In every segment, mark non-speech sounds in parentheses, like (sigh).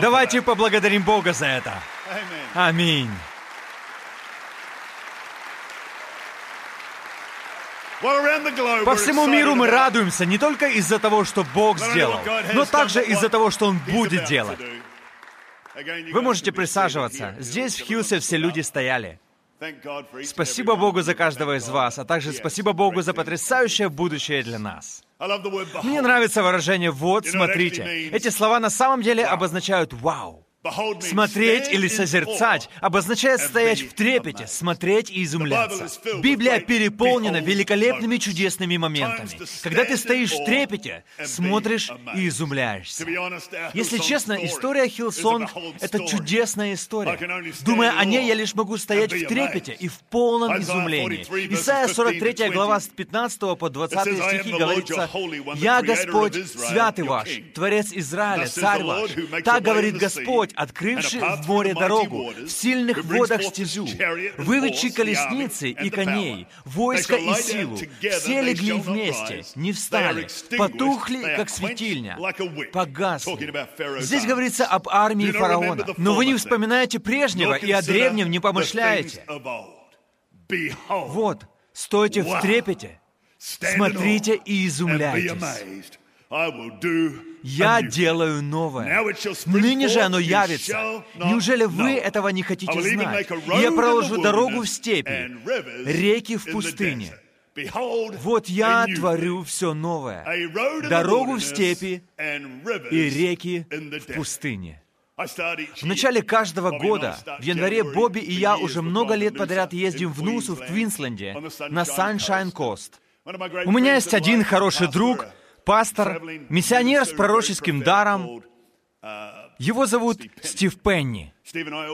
Давайте поблагодарим Бога за это. Аминь. По всему миру мы радуемся не только из-за того, что Бог сделал, но также из-за того, что Он будет делать. Вы можете присаживаться. Здесь, в Хьюсе, все люди стояли. And Спасибо Богу за каждого из вас, а также спасибо Богу за потрясающее будущее для нас. Мне нравится выражение «вот, смотрите». Эти слова на самом деле обозначают «вау». Смотреть или созерцать обозначает стоять в трепете, смотреть и изумляться. Библия переполнена великолепными чудесными моментами. Когда ты стоишь в трепете, смотришь и изумляешься. Если честно, история Хилсонг это чудесная история. Думая о ней, я лишь могу стоять в трепете и в полном изумлении. 43 verses Исайя 43 15 to глава 20. с 15 по 20 It says, "I am стихи говорится, «Я Господь, святый ваш. Творец Израиля, царь ваш». Так говорит Господь, открывший в море дорогу, в сильных водах стезю, выведший колесницы и коней, войско и силу. Все легли вместе, не встали, потухли, как светильня, погасли. Здесь говорится об армии фараона. Но вы не вспоминаете прежнего и о древнем не помышляете. Вот, стойте в трепете, смотрите и изумляйтесь. Я делаю новое. Ныне же оно явится. Неужели вы этого не хотите знать? И Я проложу дорогу в степи, реки в пустыне. Вот я творю все новое. Дорогу в степи и реки в пустыне. В начале каждого года, в январе, Бобби и я уже много лет подряд ездим в Нусу, в Квинсленде, на Sunshine Coast. У меня есть один хороший друг, пастор, миссионер с пророческим даром. Его зовут Стив Пенни.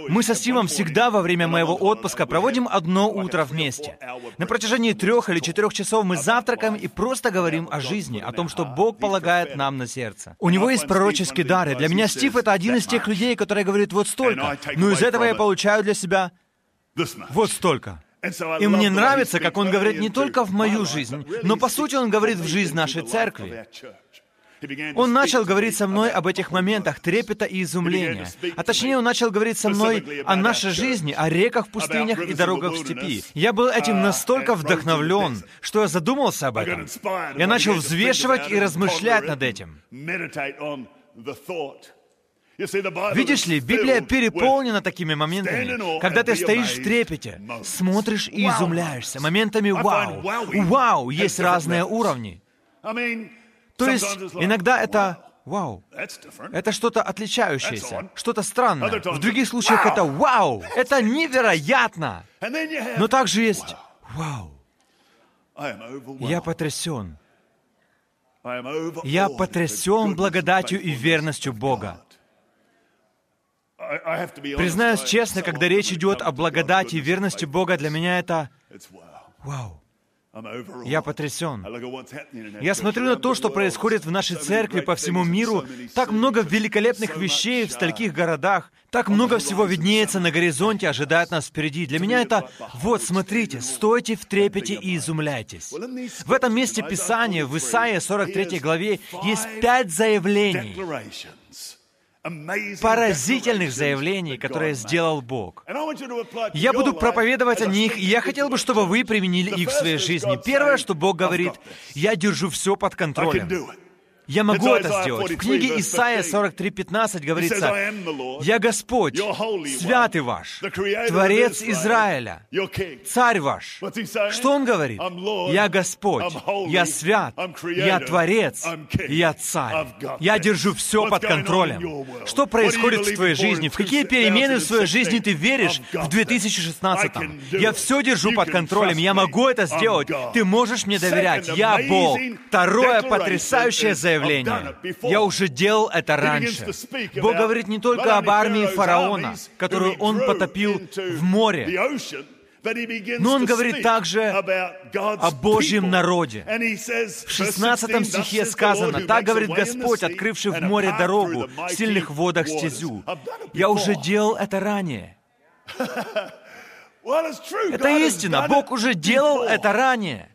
Мы со Стивом всегда во время моего отпуска проводим одно утро вместе. На протяжении трех или четырех часов мы завтракаем и просто говорим о жизни, о том, что. Бог полагает нам на сердце. У него есть пророческий дар, и для меня Стив это один из тех людей, которые говорят вот столько. Но из этого я получаю для себя вот столько. И мне нравится, как он говорит не только в мою жизнь, но по сути он говорит в жизнь нашей церкви. to Он начал говорить со мной об этих моментах трепета и изумления. А точнее, он начал говорить со мной о нашей жизни, о реках, пустынях и дорогах в степи. Я был этим настолько вдохновлен, что я задумался об этом. Я начал взвешивать и размышлять над этим. Видишь ли, Библия переполнена такими моментами, когда ты стоишь в трепете, смотришь и изумляешься, моментами вау. У вау есть разные уровни. То есть иногда это вау. Это что-то отличающееся, что-то странное. В других случаях это вау, это невероятно. Но также есть вау, я потрясен. Я потрясен благодатью и верностью Бога. Признаюсь честно, когда речь идет о благодати и верности Бога, для меня это вау. Я потрясен. Я смотрю на то, что происходит в нашей церкви по всему миру, так много великолепных вещей в стольких городах, так много всего виднеется на горизонте, ожидает нас впереди. Для меня это «Вот, смотрите, стойте в трепете и изумляйтесь». В этом месте Писания, в Исаии 43 главе, есть пять заявлений, поразительных заявлений, которые сделал Бог. Я буду проповедовать о них, и я хотел бы, чтобы вы применили их в своей жизни. Первое, что Бог "I've говорит, я держу все под контролем. Я могу это сделать. В 43, книге Исаия 15. 43.15 He says, говорится, «Я Господь, святый ваш, Творец Израиля. Царь ваш». Что он говорит? «Я Господь, я свят, я Творец, я Царь. Я держу все под контролем». Что происходит в твоей жизни? В какие перемены в своей 2016? жизни ты веришь в this. 2016? I can do Я it. все держу под контролем. Я могу это сделать. Ты можешь мне доверять. Я Бог. Второе потрясающее заявление. Before. Я уже делал это раньше. Бог говорит не только об армии фараона, которую он потопил в море, Но он говорит также о Божьем народе. В 16 verse 16, стихе "Thus says the сказано, «Так говорит Господь, открывший в море дорогу, в сильных водах waters». стезю». Я уже делал это ранее. Это истина. Бог уже делал это ранее.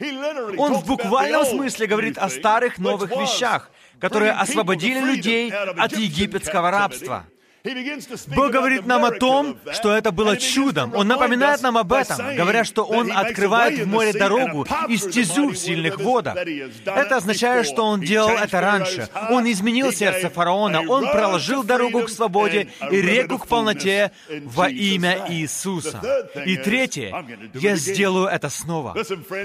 Он в буквальном смысле говорит о старых новых вещах, которые освободили людей от египетского рабства. Бог говорит нам о том, что это было чудом. Он напоминает нам об этом, говоря, что Он открывает в море дорогу и стезю в сильных водах. Это означает, что Он делал это раньше. Он изменил сердце фараона, Он проложил дорогу к свободе и реку к полноте во имя Иисуса. И третье, я сделаю это снова.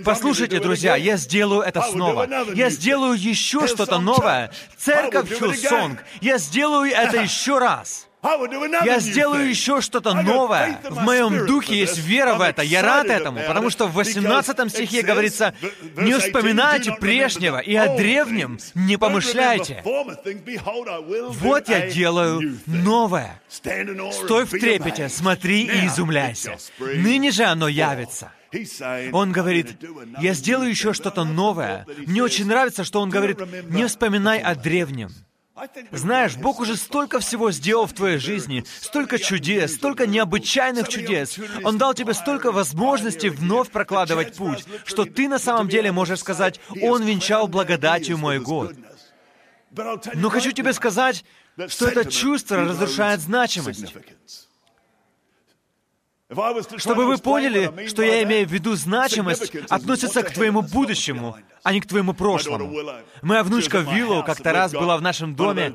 Послушайте, друзья, я сделаю это снова. Я сделаю еще что-то новое. Церковь Хилсонг. Я сделаю это еще раз. Я сделаю еще что-то новое. В моем духе есть вера в это. Я рад этому, потому что в 18 стихе говорится, «Не вспоминайте прежнего, и о древнем не помышляйте». Вот я делаю новое. Стой в трепете, смотри и изумляйся. Ныне же оно явится. Он говорит, я сделаю еще что-то новое. Мне очень нравится, что он говорит, не вспоминай о древнем. Знаешь, Бог уже столько всего сделал в твоей жизни, столько чудес, столько необычайных чудес. Он дал тебе столько возможностей вновь прокладывать путь, что ты на самом деле можешь сказать, «Он венчал благодатью мой год». Но хочу тебе сказать, что это чувство разрушает значимость. Чтобы вы поняли, что я имею в виду значимость, относится к твоему будущему, а не к твоему прошлому. Моя внучка Виллоу как-то раз была в нашем доме.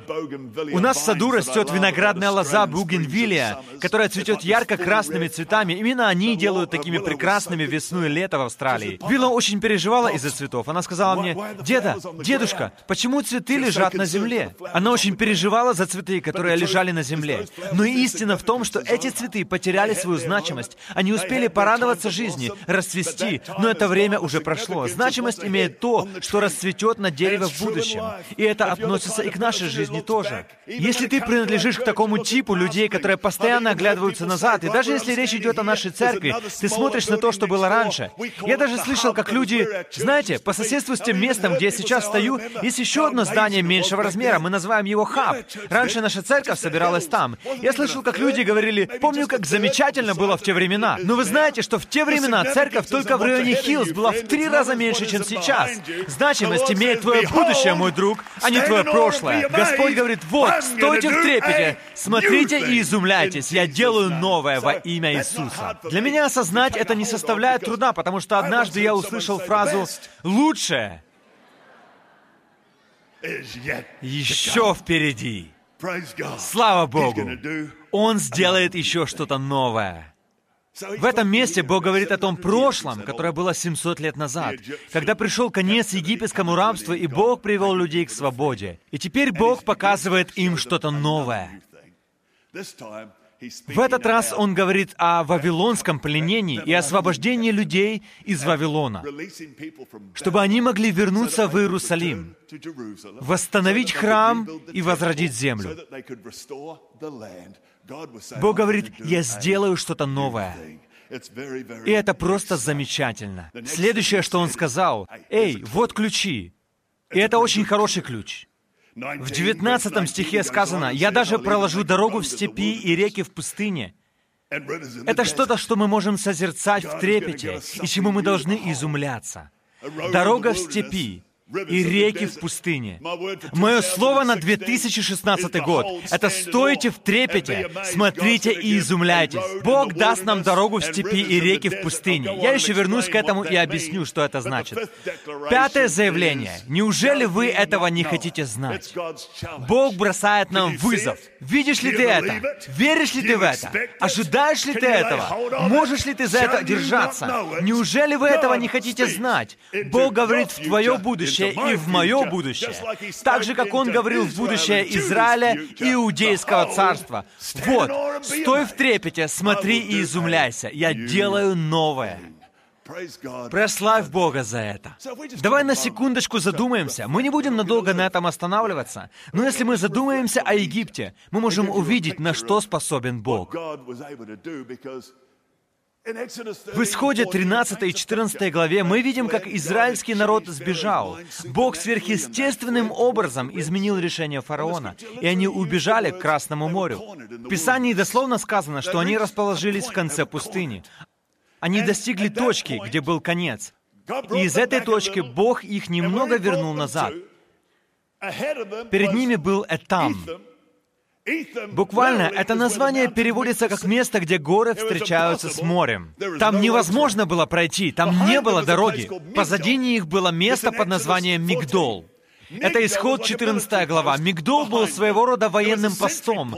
У нас в саду растет виноградная лоза бугенвилия, которая цветет ярко-красными цветами. Именно они делают такими прекрасными весну и лето в Австралии. Виллоу очень переживала из-за цветов. Она сказала мне, «Деда, дедушка, почему цветы лежат на земле?» Она очень переживала за цветы, которые лежали на земле. Но истина в том, что эти цветы потеряли свою значимость. Они успели порадоваться жизни, расцвести, но это время уже прошло. Значимость имеет то, что расцветет на дереве в будущем. И это относится и к нашей жизни тоже. Если ты принадлежишь к такому типу людей, которые постоянно оглядываются назад, и даже если речь идет о нашей церкви, ты смотришь на то, что было раньше. Я даже слышал, как люди, знаете, по соседству с тем местом, где я сейчас стою, есть еще одно здание меньшего размера, мы называем его хаб. Раньше наша церковь собиралась там. Я слышал, как люди говорили, помню, как замечательно было в те времена. Но вы знаете, что в те времена церковь только в районе Хиллз была в три раза меньше, чем сейчас. Значимость имеет твое будущее, мой друг, а не твое прошлое. Господь говорит, вот, стойте в трепете, смотрите и изумляйтесь, я делаю новое во имя Иисуса. Для меня осознать это не составляет труда, потому что однажды я услышал фразу «лучшее» еще впереди. Слава Богу! Он сделает еще что-то новое. В этом месте Бог говорит о том прошлом, которое было 700 лет назад, когда пришел конец египетскому рабству, и Бог привел людей к свободе. И теперь Бог показывает им что-то новое. В этот раз он говорит о вавилонском пленении и освобождении людей из Вавилона, чтобы они могли вернуться в Иерусалим, восстановить храм и возродить землю. Бог говорит, я сделаю что-то новое. И это просто замечательно. Следующее, что он сказал, «Эй, вот ключи». И это очень хороший ключ. В 19 стихе сказано, «Я даже проложу дорогу в степи и реки в пустыне». Это что-то, что мы можем созерцать в трепете, и чему мы должны изумляться. Дорога в степи, и реки в пустыне. Мое слово на 2016 год — это «стойте в трепете, смотрите и изумляйтесь». Бог даст нам дорогу в степи и реки в пустыне. Я еще вернусь к этому и объясню, что это значит. Пятое заявление. Неужели вы этого не хотите знать? Бог бросает нам вызов. Видишь ли ты это? Веришь ли ты в это? Ожидаешь ли ты этого? Можешь ли ты за это держаться? Неужели вы этого не хотите знать? Бог говорит в твое будущее, будущее и в мое будущее. Так же, как Он говорил в будущее Израиля и Иудейского царства. Вот, стой в трепете, смотри и изумляйся. Я делаю новое. Прославь Бога за это. Давай на секундочку задумаемся. Мы не будем надолго на этом останавливаться. Но если мы задумаемся о Египте, мы можем увидеть, на что способен Бог. В Исходе 13 и 14 главе мы видим, как израильский народ сбежал. Бог сверхъестественным образом изменил решение фараона, и они убежали к Красному морю. В Писании дословно сказано, что они расположились в конце пустыни. Они достигли точки, где был конец. И из этой точки Бог их немного вернул назад. Перед ними был Этам. Буквально это название переводится как место, где горы встречаются с морем. Там невозможно было пройти, там не было дороги. Позади них было место под названием Мигдол. Это исход 14 глава. Мигдол был своего рода военным постом,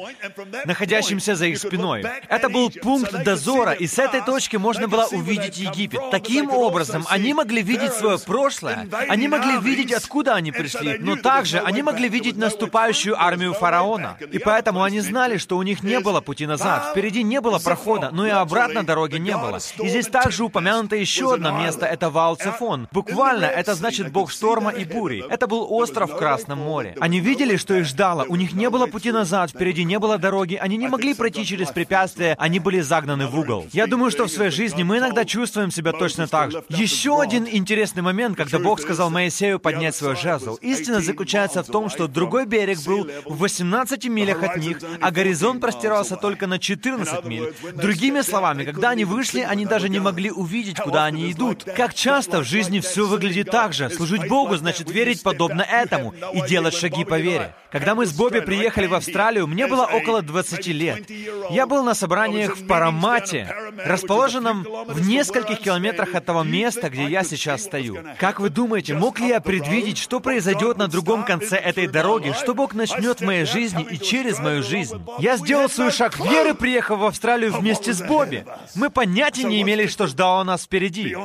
находящимся за их спиной. Это был пункт дозора, и с этой точки можно было увидеть Египет. Таким образом, они могли видеть свое прошлое, они могли видеть, откуда они пришли, но также они могли видеть наступающую армию фараона. И поэтому они знали, что у них не было пути назад, впереди не было прохода, но и обратно дороги не было. И здесь также упомянуто еще одно место, это Ваал-Цефон. Буквально это значит бог шторма и бури. Это был остров в Красном море. Они видели, что их ждало. У них не было пути назад, впереди не было дороги, они не могли пройти через препятствия, они были загнаны в угол. Я думаю, что в своей жизни мы иногда чувствуем себя точно так же. Еще один интересный момент, когда Бог сказал Моисею поднять свой жезл. Истина заключается в том, что другой берег был в 18 милях от них, а горизонт простирался только на 14 миль. Другими словами, когда они вышли, они даже не могли увидеть, куда они идут. Как часто в жизни все выглядит так же. Служить Богу значит верить подобно этому (laughs) и делать шаги по вере. Когда мы с Бобби приехали в Австралию, мне было около 20 лет. Я был на собраниях в Парамате, расположенном в нескольких километрах от того места, где я сейчас стою. Как вы думаете, мог ли я предвидеть, что произойдет на другом конце этой дороги, что Бог начнет в моей жизни и через мою жизнь? Я сделал свой шаг веры, приехав в Австралию вместе с Бобби. Мы понятия не имели, что ждало нас впереди.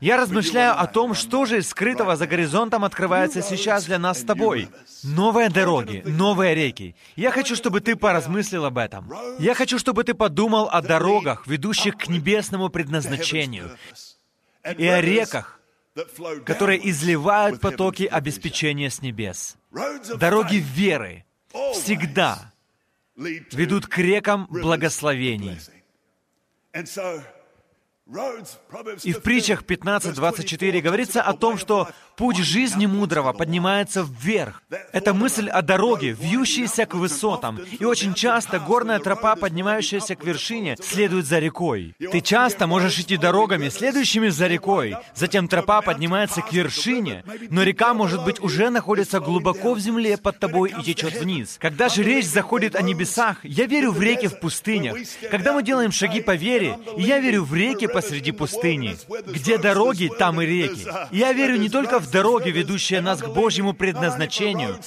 Я размышляю о том, что же из скрытого за горизонтом открывается сейчас для нас с тобой. Новые дороги, новые реки. Я хочу, чтобы ты поразмыслил об этом. Я хочу, чтобы ты подумал о дорогах, ведущих к небесному предназначению, и о реках, которые изливают потоки обеспечения с небес. Дороги веры всегда ведут к рекам благословений. И в притчах 15.24 говорится о том, что путь жизни мудрого поднимается вверх. Это мысль о дороге, вьющейся к высотам. И очень часто горная тропа, поднимающаяся к вершине, следует за рекой. Ты часто можешь идти дорогами, следующими за рекой. Затем тропа поднимается к вершине, но река, может быть, уже находится глубоко в земле под тобой и течет вниз. Когда же речь заходит о небесах, я верю в реки в пустынях. Когда мы делаем шаги по вере, я верю в реки посреди пустыни. Где дороги, там и реки. Я верю не только в дороги, ведущие нас к Божьему предназначению,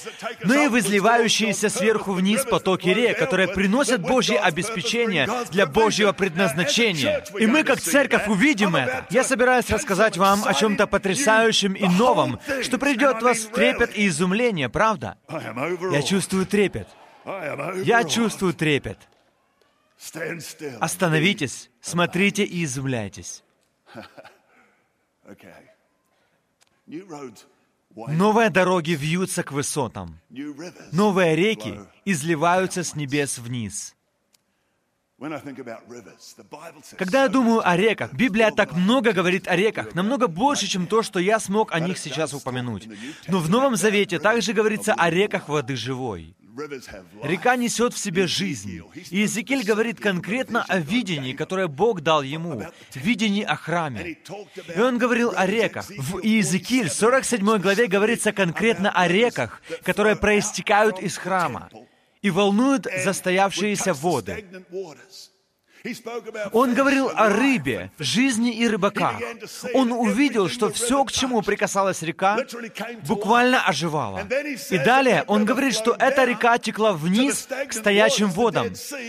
но и в изливающиеся сверху вниз потоки рек, которые приносят Божье обеспечение для Божьего предназначения. И мы, как церковь, увидим это. Я собираюсь рассказать вам о чем-то потрясающем и новом, что придет вас в трепет и изумление, правда? Я чувствую трепет. Я чувствую трепет. Остановитесь, смотрите и изумляйтесь. (laughs) Новые дороги вьются к высотам. Новые реки изливаются с небес вниз. Когда я думаю о реках, Библия так много говорит о реках, намного больше, чем то, что я смог о них сейчас упомянуть. Но в Новом Завете также говорится о реках воды живой. Река несет в себе жизнь. И Иезекииль говорит конкретно о видении, которое Бог дал ему, видении о храме. И он говорил о реках. В Иезекииль 47 главе говорится конкретно о реках, которые проистекают из храма и волнуют застоявшиеся воды. Он говорил о рыбе, жизни и рыбаках. Он увидел, что все, к чему прикасалась река, буквально оживало. И далее он говорит, что эта река текла вниз к стоячим водам,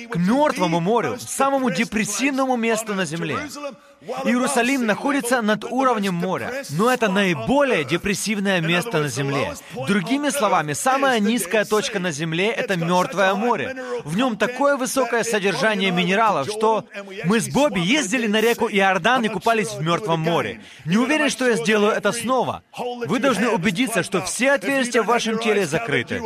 к мертвому морю, самому депрессивному месту на земле. Иерусалим находится над уровнем моря, но это наиболее депрессивное место на Земле. Другими словами, самая низкая точка на Земле — это Мертвое море. В нем такое высокое содержание минералов, что мы с Бобби ездили на реку Иордан и купались в Мертвом море. Не уверен, что я сделаю это снова. Вы должны убедиться, что все отверстия в вашем теле закрыты.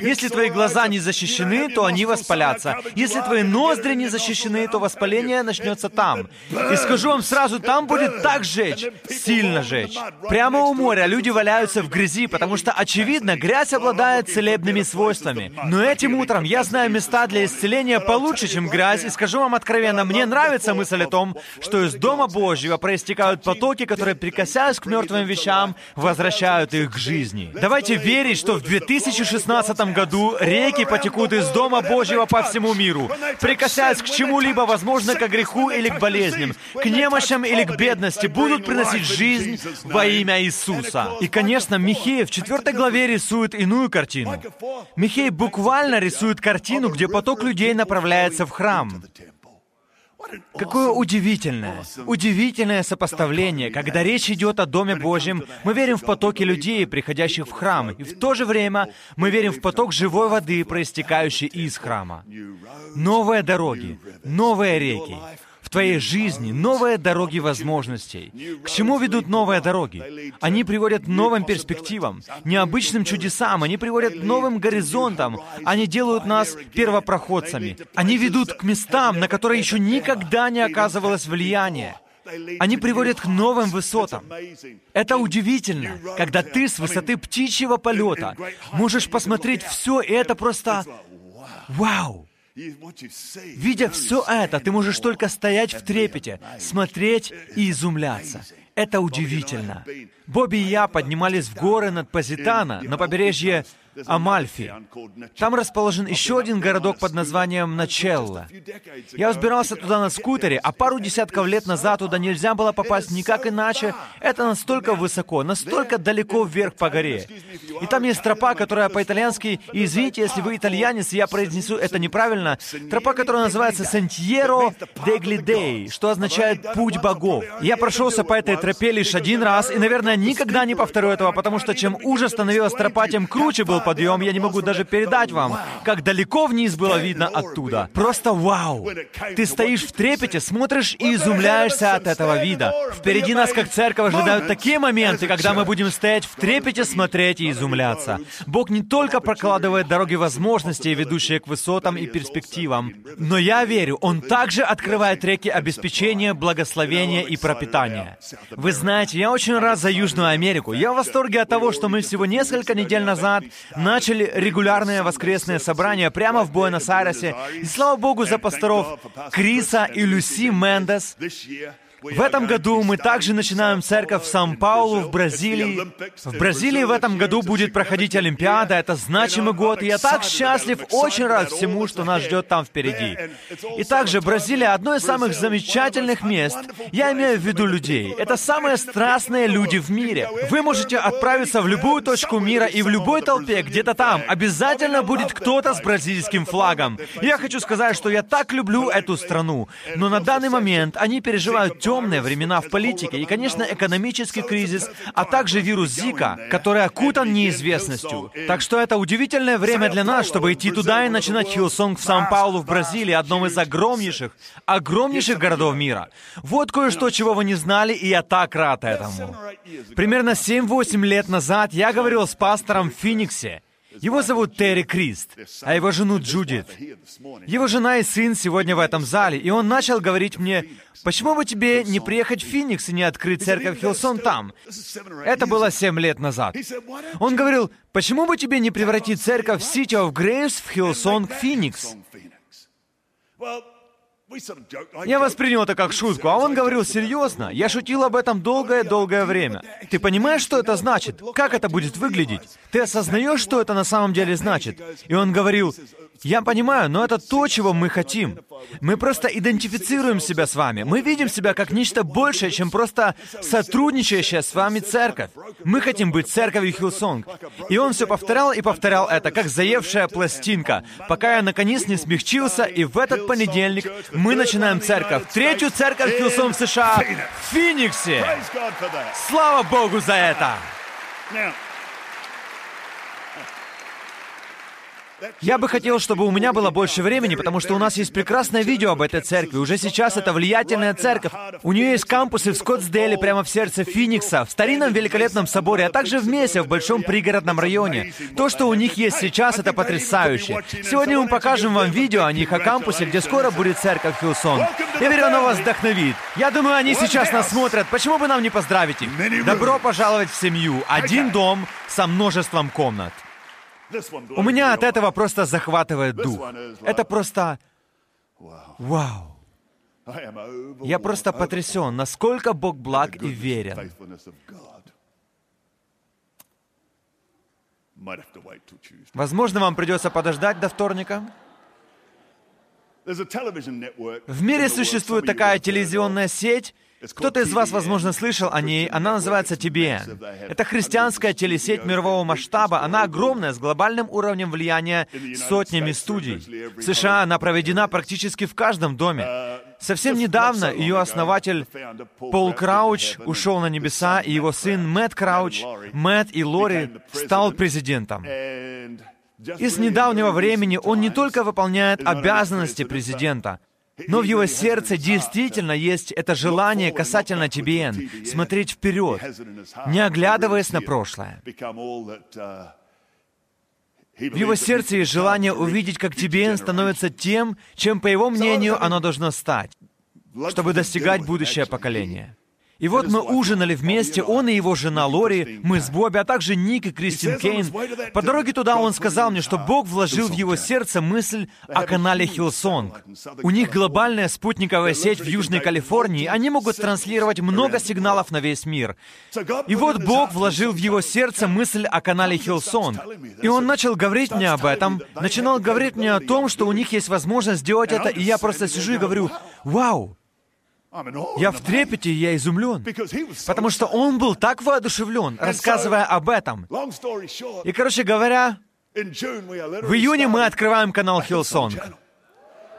Если твои глаза не защищены, то они воспалятся. Если твои ноздри не защищены, то воспаление начнется там. И скажу вам сразу там будет так жечь, сильно жечь. Прямо у моря люди валяются в грязи, потому что, очевидно, грязь обладает целебными свойствами. Но этим утром я знаю места для исцеления получше, чем грязь, и скажу вам откровенно, мне нравится мысль о том, что из Дома Божьего проистекают потоки, которые, прикасаясь к мертвым вещам, возвращают их к жизни. Давайте верить, что в 2016 году реки потекут из Дома Божьего по всему миру, прикасаясь к чему-либо, возможно, к греху или к болезням, к немощам или к бедности, будут приносить жизнь во имя Иисуса. И, конечно, Михей в 4 главе рисует иную картину. Михей буквально рисует картину, где поток людей направляется в храм. Какое удивительное, удивительное сопоставление, когда речь идет о Доме Божьем, мы верим в потоки людей, приходящих в храм, и в то же время мы верим в поток живой воды, проистекающей из храма. Новые дороги, новые реки, в твоей жизни новые дороги возможностей. К чему ведут новые дороги? Они приводят к новым перспективам, необычным чудесам, они приводят к новым горизонтам, они делают нас первопроходцами. Они ведут к местам, на которые еще никогда не оказывалось влияние. Они приводят к новым высотам. Это удивительно, когда ты с высоты птичьего полета можешь посмотреть все, и это просто вау! Видя все это, ты можешь только стоять в трепете, смотреть и изумляться. Это удивительно. Бобби и я поднимались в горы над Позитана, на побережье Амальфи. Там расположен еще один городок под названием Начелла. Я взбирался туда на скутере, а пару десятков лет назад туда нельзя было попасть никак иначе. Это настолько высоко, настолько далеко вверх по горе. И там есть тропа, которая по-итальянски, извините, если вы итальянец, я произнесу это неправильно, тропа, которая называется Сантьеро де Глидей, что означает «путь богов». Я прошелся по этой тропе лишь один раз, и, наверное, никогда не повторю этого, потому что чем уже становилась тропа, тем круче был подъем, я не могу даже передать вам, как далеко вниз было видно оттуда. Просто вау! Ты стоишь в трепете, смотришь и изумляешься от этого вида. Впереди нас, как церковь, ожидают такие моменты, когда мы будем стоять в трепете, смотреть и изумляться. Бог не только прокладывает дороги возможностей, ведущие к высотам и перспективам, но я верю, Он также открывает реки обеспечения, благословения и пропитания. Вы знаете, я очень рад за Южную Америку. Я в восторге от того, что мы всего несколько недель назад начали регулярные воскресные собрания прямо в Буэнос-Айресе. И слава Богу за пасторов Криса и Люси Мендес, в этом году мы также начинаем церковь в Сан-Паулу, в Бразилии. В Бразилии в этом году будет проходить Олимпиада, это значимый год, и я так счастлив, очень рад всему, что нас ждет там впереди. И также Бразилия — одно из самых замечательных мест. Я имею в виду людей. Это самые страстные люди в мире. Вы можете отправиться в любую точку мира, и в любой толпе, где-то там, обязательно будет кто-то с бразильским флагом. Я хочу сказать, что я так люблю эту страну, но на данный момент они переживают темные времена в политике и, конечно, экономический кризис, а также вирус Зика, который окутан неизвестностью. Так что это удивительное время для нас, чтобы идти туда и начинать Хилсонг в Сан-Паулу в Бразилии, одном из огромнейших, огромнейших городов мира. Вот кое-что, чего вы не знали, и я так рад этому. Примерно 7-8 лет назад я говорил с пастором в Фениксе, его зовут Терри Крист, а его жену Джудит. Его жена и сын сегодня в этом зале, и он начал говорить мне, почему бы тебе не приехать в Феникс и не открыть церковь Хилсонг там? Это было семь лет назад. Он говорил, почему бы тебе не превратить церковь City of Grace в Хилсонг Феникс? Я воспринял это как шутку, а он говорил серьезно. Я шутил об этом долгое-долгое время. Ты понимаешь, что это значит? Как это будет выглядеть? Ты осознаешь, что это на самом деле значит? И он говорил, я понимаю, но это то, чего мы хотим. Мы просто идентифицируем себя с вами. Мы видим себя как нечто большее, чем просто сотрудничающая с вами церковь. Мы хотим быть церковью Хилсонг. И он все повторял и повторял это, как заевшая пластинка, пока я наконец не смягчился, и в этот понедельник мы начинаем церковь. Третью церковь Хилсонг в США в Фениксе. Слава Богу за это! Я бы хотел, чтобы у меня было больше времени, потому что у нас есть прекрасное видео об этой церкви. Уже сейчас это влиятельная церковь. У нее есть кампусы в Скоттсдейле, прямо в сердце Финикса, в старинном великолепном соборе, а также в Месе, в большом пригородном районе. То, что у них есть сейчас, это потрясающе. Сегодня мы покажем вам видео о них, о кампусе, где скоро будет церковь Хилсон. Я верю, оно вас вдохновит. Я думаю, они сейчас нас смотрят. Почему бы нам не поздравить их? Добро пожаловать в семью. Один дом со множеством комнат. У меня от этого просто захватывает дух. Это просто... Вау. Я просто потрясен, насколько Бог благ и верен. Возможно, вам придется подождать до вторника. В мире существует такая телевизионная сеть, кто-то из вас, возможно, слышал о ней. Она называется TBN. Это христианская телесеть мирового масштаба. Она огромная, с глобальным уровнем влияния сотнями студий. В США она проведена практически в каждом доме. Совсем недавно ее основатель Пол Крауч ушел на небеса, и его сын Мэтт Крауч, Мэтт и Лори, стал президентом. И с недавнего времени он не только выполняет обязанности президента, но в его сердце действительно есть это желание касательно TBN, смотреть вперед, не оглядываясь на прошлое. В его сердце есть желание увидеть, как TBN становится тем, чем, по его мнению, оно должно стать, чтобы достигать будущее поколение. И вот мы ужинали вместе, он и его жена Лори, мы с Бобби, а также Ник и Кристин Кейн. По дороге туда он сказал мне, что Бог вложил в его сердце мысль о канале Хиллсонг. У них глобальная спутниковая сеть в Южной Калифорнии, они могут транслировать много сигналов на весь мир. И вот Бог вложил в его сердце мысль о канале Хиллсонг. И он начал говорить мне об этом, начинал говорить мне о том, что у них есть возможность сделать это, и я просто сижу и говорю, «Вау, я в трепете, я изумлен, потому что он был так воодушевлен, рассказывая об этом. И, короче говоря, в июне мы открываем канал Хиллсонг.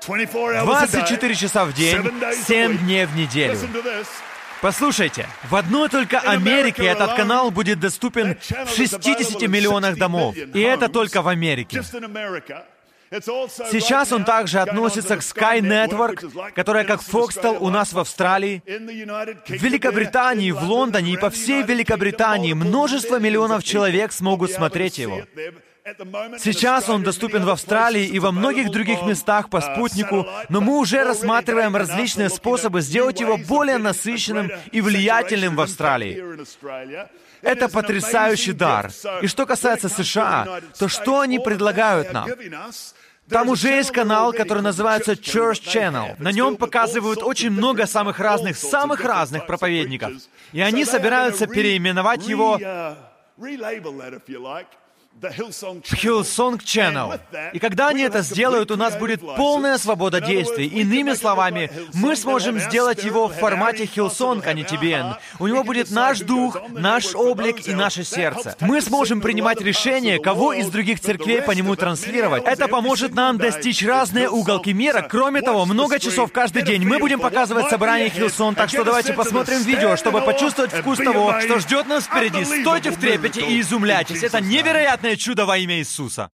24 часа в день, 7 дней в неделю. Послушайте, в одной только Америке этот канал будет доступен в 60 миллионах домов. И это только в Америке. Сейчас он также относится к Sky Network, которая как Foxtel у нас в Австралии. В Великобритании, в Лондоне и по всей Великобритании множество миллионов человек смогут смотреть его. Сейчас он доступен в Австралии и во многих других местах по спутнику, но мы уже рассматриваем различные способы сделать его более насыщенным и влиятельным в Австралии. Это потрясающий дар. И что касается США, то что они предлагают нам? Там уже есть канал, который называется Church Channel. На нем показывают очень много самых разных, самых разных проповедников. И они собираются переименовать его в Hillsong Channel. И когда они это сделают, у нас будет полная свобода действий. Иными словами, мы сможем сделать его в формате Hillsong, а не TBN. У него будет наш дух, наш облик и наше сердце. Мы сможем принимать решение, кого из других церквей по нему транслировать. Это поможет нам достичь разные уголки мира. Кроме того, много часов каждый день мы будем показывать собрание Hillsong, так что давайте посмотрим видео, чтобы почувствовать вкус того, что ждет нас впереди. Стойте в трепете и изумляйтесь. Это невероятно чудо во имя Иисуса.